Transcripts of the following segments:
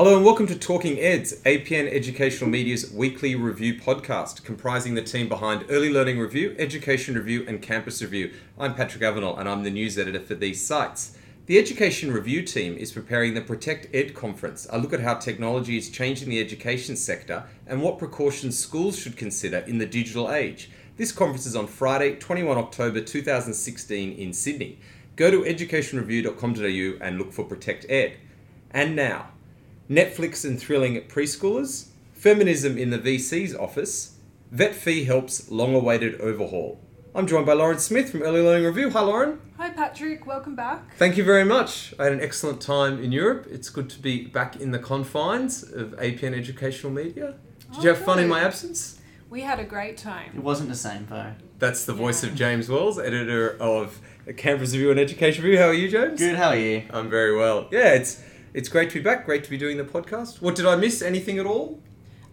Hello and welcome to Talking Eds, APN Educational Media's weekly review podcast, comprising the team behind Early Learning Review, Education Review, and Campus Review. I'm Patrick Avenell and I'm the news editor for these sites. The Education Review team is preparing the Protect Ed conference, a look at how technology is changing the education sector and what precautions schools should consider in the digital age. This conference is on Friday, 21 October 2016 in Sydney. Go to educationreview.com.au and look for Protect Ed. And now, Netflix and thrilling preschoolers, feminism in the VC's office, vet fee helps long awaited overhaul. I'm joined by Lauren Smith from Early Learning Review. Hi, Lauren. Hi, Patrick. Welcome back. Thank you very much. I had an excellent time in Europe. It's good to be back in the confines of APN Educational Media. Did you oh, have fun in my absence? We had a great time. It wasn't the same though. That's the voice of James Wells, editor of Campus Review and Education Review. How are you, James? Good, how are you? I'm very well. Yeah, it's it's great to be back. Great to be doing the podcast. What did I miss? Anything at all?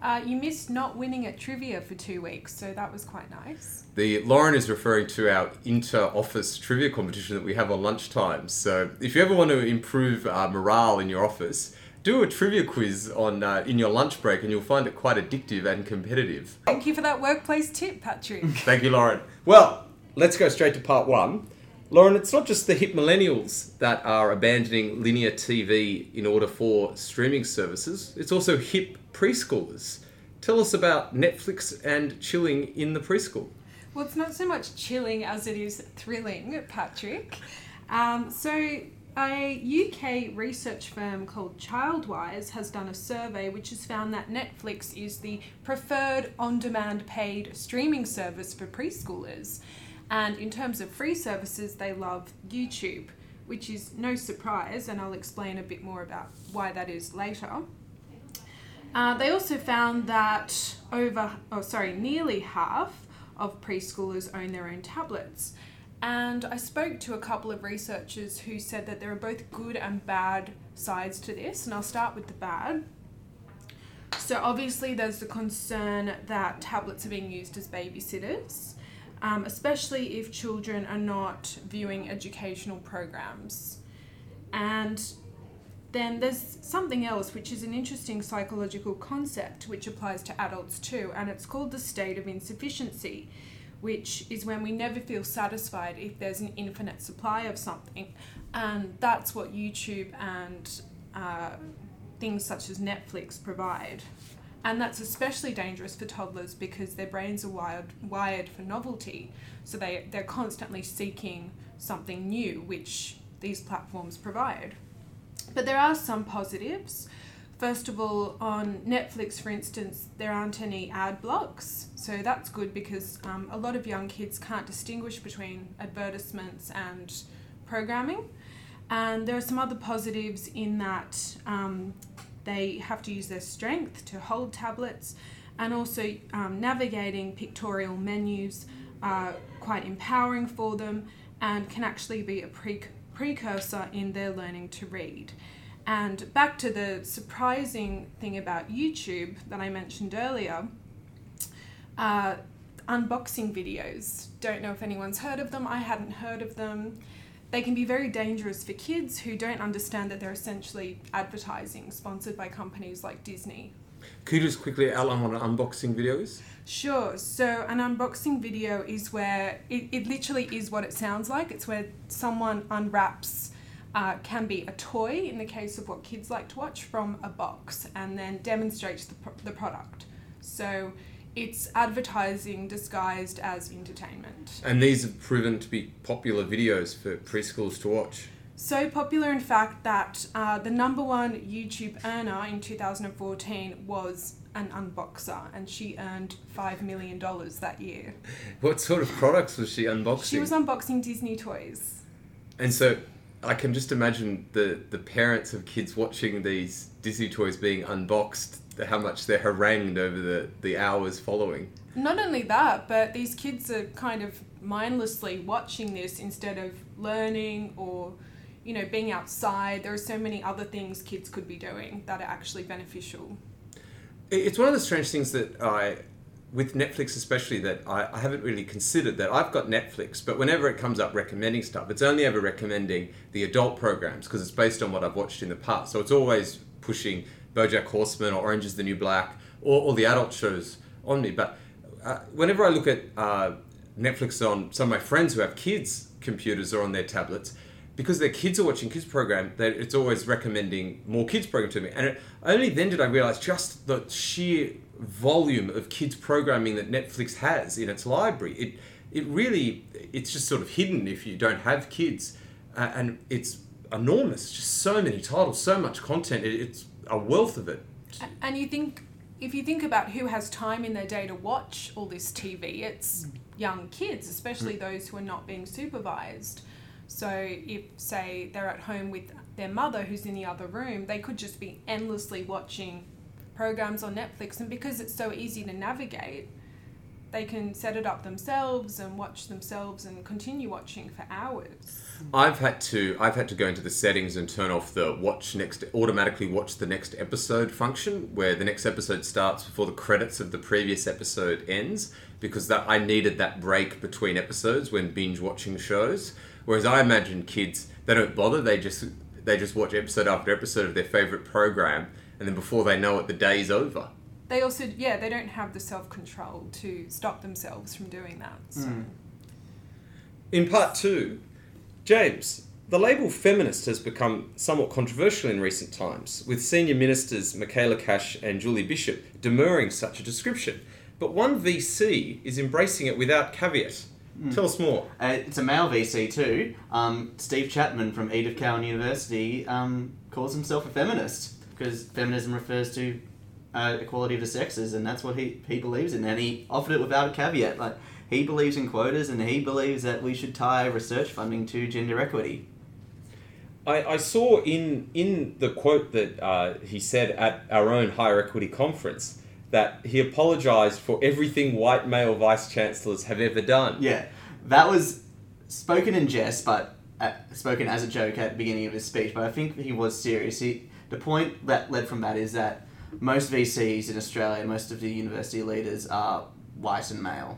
Uh, you missed not winning at trivia for two weeks, so that was quite nice. The Lauren is referring to our inter-office trivia competition that we have on lunchtime. So if you ever want to improve uh, morale in your office, do a trivia quiz on uh, in your lunch break, and you'll find it quite addictive and competitive. Thank you for that workplace tip, Patrick. Thank you, Lauren. Well, let's go straight to part one. Lauren, it's not just the hip millennials that are abandoning linear TV in order for streaming services, it's also hip preschoolers. Tell us about Netflix and chilling in the preschool. well, it's not so much chilling as it is thrilling, Patrick. Um, so, a UK research firm called Childwise has done a survey which has found that Netflix is the preferred on demand paid streaming service for preschoolers. And in terms of free services, they love YouTube, which is no surprise, and I'll explain a bit more about why that is later. Uh, they also found that over, oh sorry, nearly half of preschoolers own their own tablets. And I spoke to a couple of researchers who said that there are both good and bad sides to this, and I'll start with the bad. So, obviously, there's the concern that tablets are being used as babysitters, um, especially if children are not viewing educational programs. And then there's something else which is an interesting psychological concept which applies to adults too, and it's called the state of insufficiency, which is when we never feel satisfied if there's an infinite supply of something. And that's what YouTube and uh, things such as Netflix provide. And that's especially dangerous for toddlers because their brains are wired, wired for novelty. So they, they're constantly seeking something new, which these platforms provide. But there are some positives. First of all, on Netflix, for instance, there aren't any ad blocks. So that's good because um, a lot of young kids can't distinguish between advertisements and programming. And there are some other positives in that um, they have to use their strength to hold tablets, and also um, navigating pictorial menus are quite empowering for them and can actually be a pre- precursor in their learning to read. And back to the surprising thing about YouTube that I mentioned earlier uh, unboxing videos. Don't know if anyone's heard of them, I hadn't heard of them. They can be very dangerous for kids who don't understand that they're essentially advertising sponsored by companies like Disney. Could you just quickly outline what an unboxing video is? Sure. So an unboxing video is where it, it literally is what it sounds like. It's where someone unwraps, uh, can be a toy in the case of what kids like to watch, from a box and then demonstrates the, pro- the product. So it's advertising disguised as entertainment. And these have proven to be popular videos for preschools to watch. So popular, in fact, that uh, the number one YouTube earner in 2014 was an unboxer, and she earned $5 million that year. What sort of products was she unboxing? She was unboxing Disney toys. and so I can just imagine the, the parents of kids watching these Disney toys being unboxed, how much they're harangued over the, the hours following. Not only that, but these kids are kind of mindlessly watching this instead of learning or, you know, being outside. There are so many other things kids could be doing that are actually beneficial. It's one of the strange things that I, with Netflix especially, that I, I haven't really considered that I've got Netflix, but whenever it comes up recommending stuff, it's only ever recommending the adult programs because it's based on what I've watched in the past. So it's always pushing BoJack Horseman or Orange Is the New Black or, or the adult shows on me. But uh, whenever I look at uh, Netflix on some of my friends who have kids' computers or on their tablets, because their kids are watching kids program, that it's always recommending more kids program to me. And it, only then did I realize just the sheer volume of kids programming that Netflix has in its library. It it really it's just sort of hidden if you don't have kids, uh, and it's enormous. Just so many titles, so much content. It, it's a wealth of it. And you think, if you think about who has time in their day to watch all this TV, it's young kids, especially Mm. those who are not being supervised. So if, say, they're at home with their mother who's in the other room, they could just be endlessly watching programs on Netflix. And because it's so easy to navigate, they can set it up themselves and watch themselves and continue watching for hours. I've had to I've had to go into the settings and turn off the watch next automatically watch the next episode function where the next episode starts before the credits of the previous episode ends because that I needed that break between episodes when binge watching shows whereas I imagine kids they don't bother they just they just watch episode after episode of their favorite program and then before they know it the day's over They also, yeah, they don't have the self control to stop themselves from doing that. So. Hmm. In part two, James, the label feminist has become somewhat controversial in recent times, with senior ministers Michaela Cash and Julie Bishop demurring such a description. But one VC is embracing it without caveat. Tell us more. Uh, it's a male VC too. Um, Steve Chapman from Edith Cowan University um, calls himself a feminist because feminism refers to uh, equality of the sexes, and that's what he, he believes in. And he offered it without a caveat. Like he believes in quotas, and he believes that we should tie research funding to gender equity. I, I saw in in the quote that uh, he said at our own higher equity conference that he apologised for everything white male vice chancellors have ever done. Yeah, that was spoken in jest, but uh, spoken as a joke at the beginning of his speech. But I think he was serious. He, the point that led from that is that most VCs in Australia, most of the university leaders are white and male.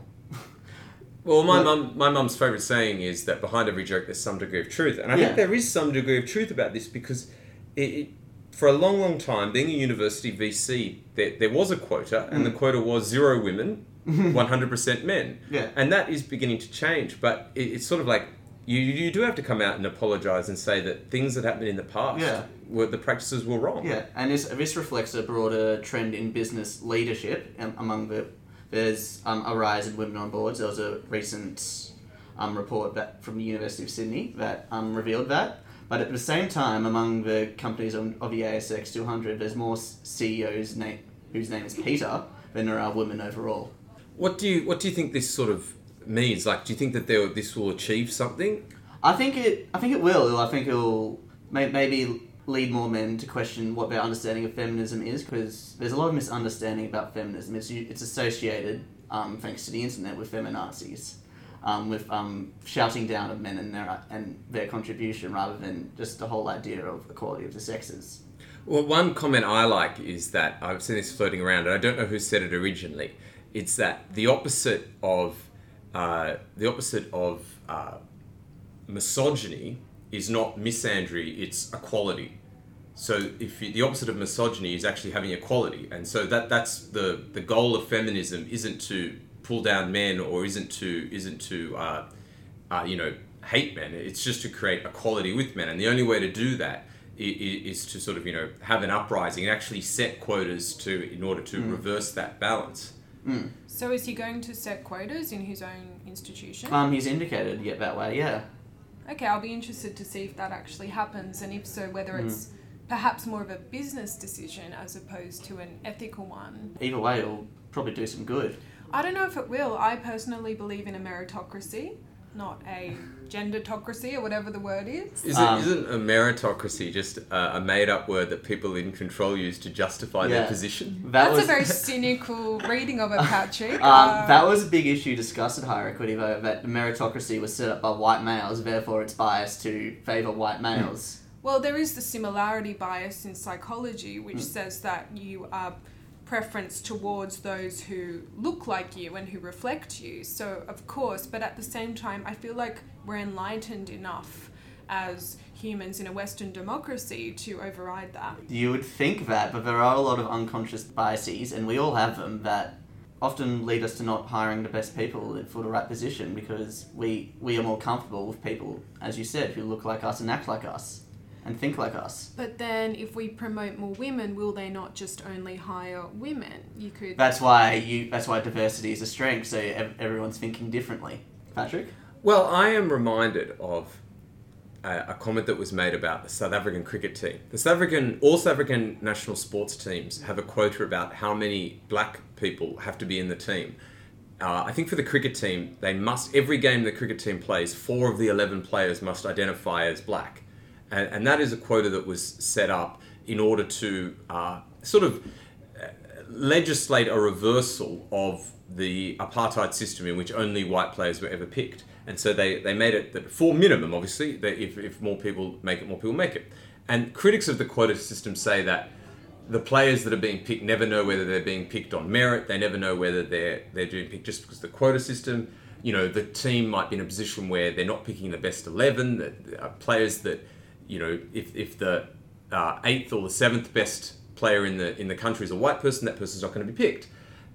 Well, my mum, my mum's favourite saying is that behind every joke there's some degree of truth, and I Yeah. think there is some degree of truth about this because it, it, for a long, long time, being a university VC, there, there was a quota, and the quota was zero women, one hundred percent men, Yeah. and that is beginning to change. But it, it's sort of like you, you do have to come out and apologise and say that things that happened in the past, Yeah. were the practices were wrong. Yeah, and this this reflects a broader trend in business leadership um, among the. There's um, a rise in women on boards. There was a recent um, report that, from the University of Sydney that um, revealed that. But at the same time, among the companies on, of the ASX 200, there's more CEOs name, whose name is Peter than there are women overall. What do you what do you think this sort of means? Like, do you think that there, this will achieve something? I think it. I think it will. I think it'll may, maybe lead more men to question what their understanding of feminism is, because there's a lot of misunderstanding about feminism. It's it's associated, um, thanks to the internet, with feminazis, um, with um, shouting down of men and their and their contribution, rather than just the whole idea of equality of the sexes. Well, one comment I like is that I've seen this floating around, and I don't know who said it originally. It's that the opposite of uh, the opposite of uh, misogyny is not misandry; it's equality. So, if you, the opposite of misogyny is actually having equality, and so that that's the the goal of feminism isn't to pull down men or isn't to isn't to uh, uh, you know hate men. It's just to create equality with men, and the only way to do that i- i- is to sort of you know have an uprising and actually set quotas to in order to reverse that balance. So is he going to set quotas in his own institution? Um, he's indicated yet that way. Yeah. Okay, I'll be interested to see if that actually happens, and if so, whether hmm. it's perhaps more of a business decision as opposed to an ethical one. Either way, it'll probably do some good. I don't know if it will. I personally believe in a meritocracy, not a gendertocracy or whatever the word is. Is Um, it, isn't a meritocracy just a, a made up word that people in control use to justify their position? That That's was a very cynical reading of it, Patrick. Um, Uh, that was a big issue discussed at higher equity, though, that meritocracy was set up by white males, therefore it's biased to favour white males. Well, there is the similarity bias in psychology, which says that you are preference towards those who look like you and who reflect you. So, of course, but at the same time, I feel like we're enlightened enough as humans in a Western democracy to override that. You would think that, but there are a lot of unconscious biases, and we all have them, that often lead us to not hiring the best people for the right position because we, we are more comfortable with people, as you said, who look like us and act like us and think like us. But then, if we promote more women, will they not just only hire women? You could. That's why you. That's why diversity is a strength. So everyone's thinking differently. Patrick. Well, I am reminded of a, a comment that was made about the South African cricket team. The South African, all South African national sports teams have a quota about how many black people have to be in the team. Uh, I think for the cricket team, they must every game the cricket team plays, four of the eleven players must identify as black, and, and that is a quota that was set up in order to uh, sort of uh, legislate a reversal of the apartheid system in which only white players were ever picked. And so they, they made it that for minimum, obviously, if, if more people make it, more people make it. And critics of the quota system say that the players that are being picked never know whether they're being picked on merit. They never know whether they're they're doing picked just because of the quota system. You know, the team might be in a position where they're not picking the best eleven. That uh, players that, you know, if if the uh, eighth or the seventh best player in the in the country is a white person, that person's not going to be picked.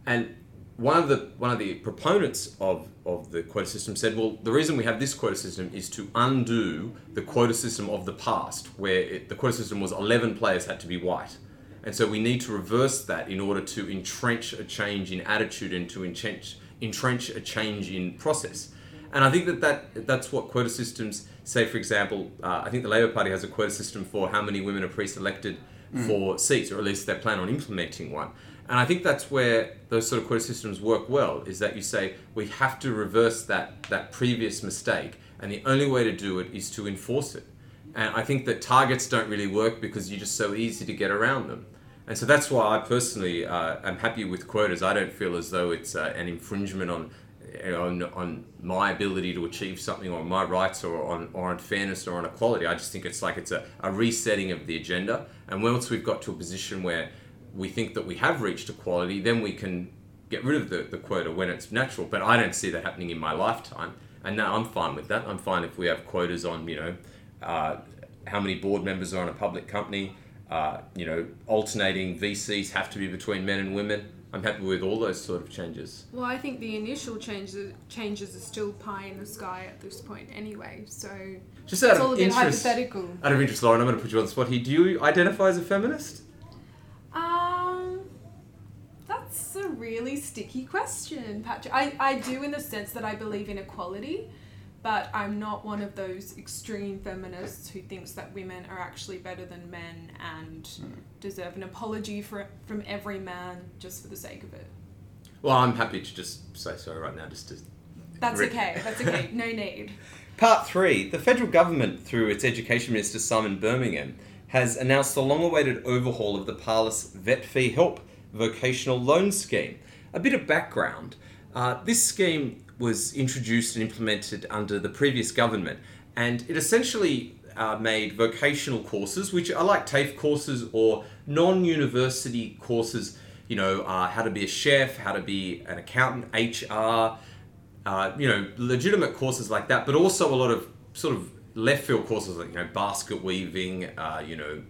And one of the one of the proponents of, of the quota system said, well, the reason we have this quota system is to undo the quota system of the past, where it, the quota system was 11 players had to be white. And so we need to reverse that in order to entrench a change in attitude and to entrench, entrench a change in process. And I think that, that that's what quota systems say, for example, uh, I think the Labour Party has a quota system for how many women are pre selected mm. for seats, or at least they plan on implementing one. And I think that's where those sort of quota systems work well, is that you say we have to reverse that, that previous mistake, and the only way to do it is to enforce it. And I think that targets don't really work because you're just so easy to get around them. And so that's why I personally uh, am happy with quotas. I don't feel as though it's uh, an infringement on, on on my ability to achieve something, or my rights, or on or on fairness, or on equality. I just think it's like it's a, a resetting of the agenda. And once we've got to a position where we think that we have reached equality, then we can get rid of the, the quota when it's natural. But I don't see that happening in my lifetime. And now I'm fine with that. I'm fine if we have quotas on, you know, uh, how many board members are on a public company. Uh, you know, alternating VCs have to be between men and women. I'm happy with all those sort of changes. Well, I think the initial changes changes are still pie in the sky at this point, anyway. So just out of interest, hypothetical. Out of interest, Lauren, I'm going to put you on the spot here. Do you identify as a feminist? Um, that's a really sticky question, Patrick. I, I do in the sense that I believe in equality, but I'm not one of those extreme feminists who thinks that women are actually better than men and mm. deserve an apology for, from every man just for the sake of it. Well, I'm happy to just say sorry right now, just to. That's okay. That's okay. No need. Part three: The federal government, through its education minister Simon Birmingham, has announced the long awaited overhaul of the PALIS Vet Fee Help vocational loan scheme. A bit of background uh, this scheme was introduced and implemented under the previous government, and it essentially uh, made vocational courses, which are like TAFE courses or non university courses, you know, uh, how to be a chef, how to be an accountant, HR, uh, you know, legitimate courses like that, but also a lot of sort of left field courses like you know basket weaving, uh, you know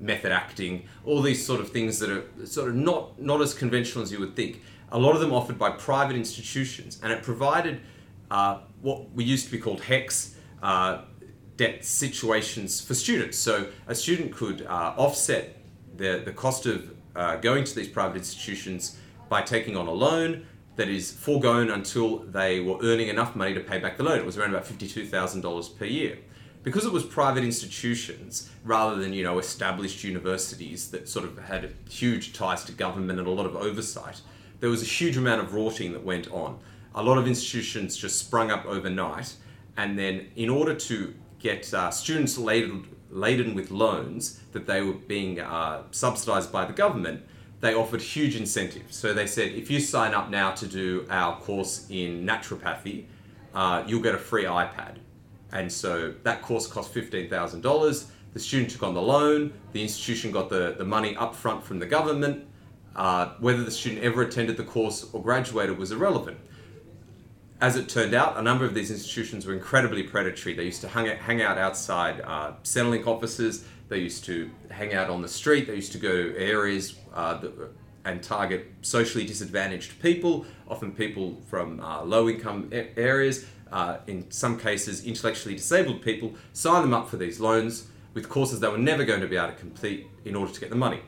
method acting, all these sort of things that are sort of not not as conventional as you would think. A lot of them offered by private institutions, and it provided uh, what we used to be called HECS Uh, debt situations for students. So a student could uh, offset the, the cost of uh, going to these private institutions by taking on a loan that is foregone until they were earning enough money to pay back the loan. It was around about $52,000 per year. Because it was private institutions rather than, you know, established universities that sort of had huge ties to government and a lot of oversight, there was a huge amount of rorting that went on. A lot of institutions just sprung up overnight, and then in order to get uh, students laden, laden with loans that they were being uh, subsidized by the government, they offered huge incentives. So they said, if you sign up now to do our course in naturopathy, uh, you'll get a free iPad. And so that course cost $15,000. The student took on the loan, the institution got the, the money up front from the government. Uh, whether the student ever attended the course or graduated was irrelevant. as it turned out, a number of these institutions were incredibly predatory. They used to hang out, hang out outside uh, Centrelink offices. They used to hang out on the street. They used to go to areas uh, that, and target socially disadvantaged people, often people from uh, low income areas. Uh, in some cases, intellectually disabled people, sign them up for these loans with courses they were never going to be able to complete in order to get the money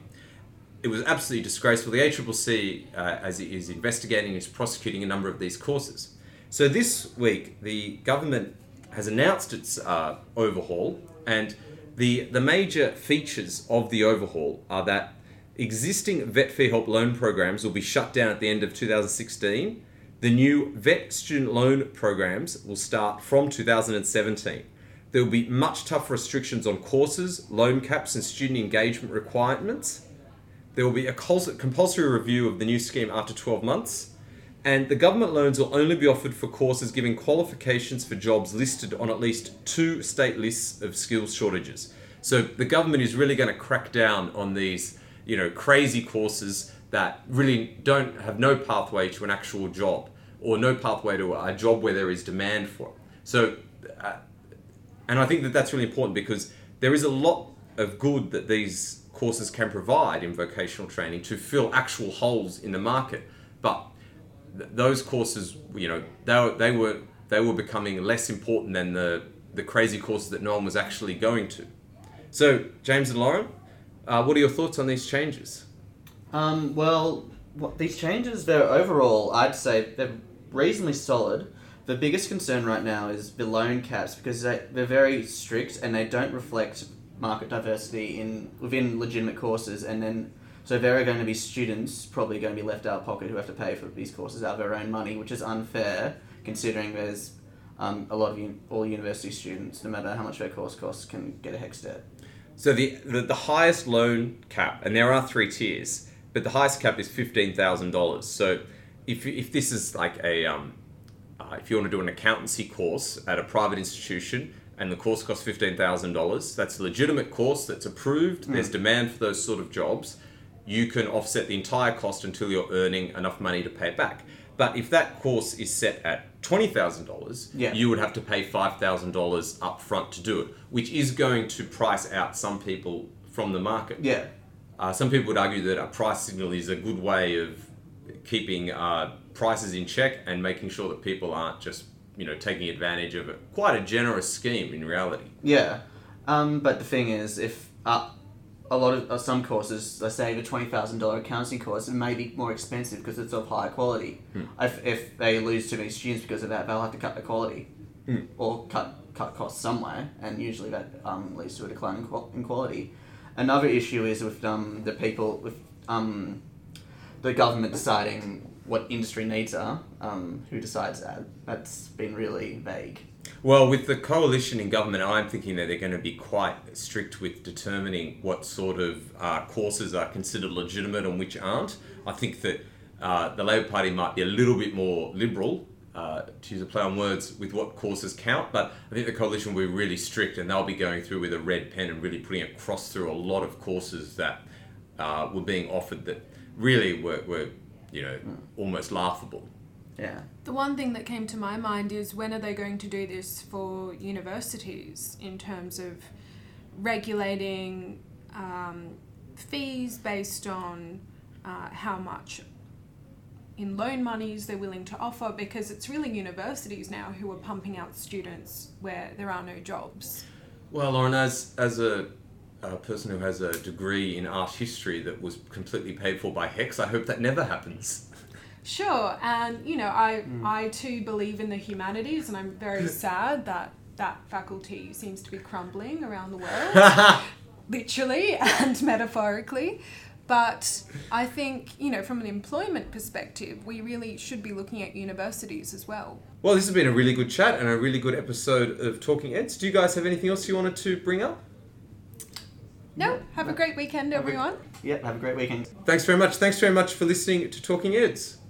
it was absolutely disgraceful. The ACCC, uh, as it is investigating, is prosecuting a number of these courses. So this week, the government has announced its uh, overhaul, and the the major features of the overhaul are that existing vet fee help loan programs will be shut down at the end of 2016. The new vet student loan programs will start from 2017. There will be much tougher restrictions on courses, loan caps, and student engagement requirements. There will be a compulsory review of the new scheme after 12 months, and the government loans will only be offered for courses giving qualifications for jobs listed on at least two state lists of skills shortages. So the government is really going to crack down on these, you know, crazy courses that really don't have no pathway to an actual job or no pathway to a job where there is demand for it. So, uh, and I think that that's really important because there is a lot of good that these courses can provide in vocational training to fill actual holes in the market. But th- those courses, you know, they were, they were they were becoming less important than the the crazy courses that no one was actually going to. So, James and Lauren, uh, what are your thoughts on these changes? Um, well, what, these changes, they're overall, I'd say they're reasonably solid. The biggest concern right now is the loan caps because they, they're very strict and they don't reflect market diversity in within legitimate courses, and then so there are going to be students probably going to be left out of pocket who have to pay for these courses out of their own money, which is unfair considering there's um, a lot of un- all university students, no matter how much their course costs, can get a HECS debt. So the, the, the highest loan cap, and there are three tiers, but the highest cap is fifteen thousand dollars. So if if this is like a um, uh, if you want to do an accountancy course at a private institution, and the course costs $15,000. That's a legitimate course that's approved. Mm. There's demand for those sort of jobs. You can offset the entire cost until you're earning enough money to pay it back. But if that course is set at $20,000, yeah. you would have to pay $5,000 up front to do it, which is going to price out some people from the market. Yeah. Uh, some people would argue that a price signal is a good way of keeping uh, prices in check and making sure that people aren't just you know taking advantage of it. Quite a generous scheme in reality. Yeah, um, but the thing is, if uh, a lot of uh, some courses, let's say the twenty thousand dollar accounting course, it may be more expensive because it's of higher quality. Hmm. If, if they lose too many students because of that, they'll have to cut the quality hmm. or cut cut costs somewhere, and usually that um, leads to a decline in, qual- in quality. Another issue is with um, the people with um, the government deciding what industry needs are. Um, who decides that? That's been really vague. Well, with the coalition in government, I'm thinking that they're going to be quite strict with determining what sort of uh, courses are considered legitimate and which aren't. I think that uh, the Labor Party might be a little bit more liberal, uh, to use a play on words, with what courses count, but I think the coalition will be really strict and they'll be going through with a red pen and really putting a cross through a lot of courses that uh, were being offered that really were, were you know, mm. almost laughable. Yeah. The one thing that came to my mind is when are they going to do this for universities in terms of regulating um, fees based on uh, how much in loan monies they're willing to offer because it's really universities now who are pumping out students where there are no jobs. Well, Lauren, as, as a a person who has a degree in art history that was completely paid for by HECS. I hope that never happens. Sure, and you know, I mm. I too believe in the humanities, and I'm very sad that that faculty seems to be crumbling around the world, literally and metaphorically. But I think, you know, from an employment perspective, we really should be looking at universities as well. Well, this has been a really good chat and a really good episode of Talking Eds. Do you guys have anything else you wanted to bring up? No, have a great weekend, everyone. Yep, have a great weekend. Thanks very much. Thanks very much for listening to Talking Eds.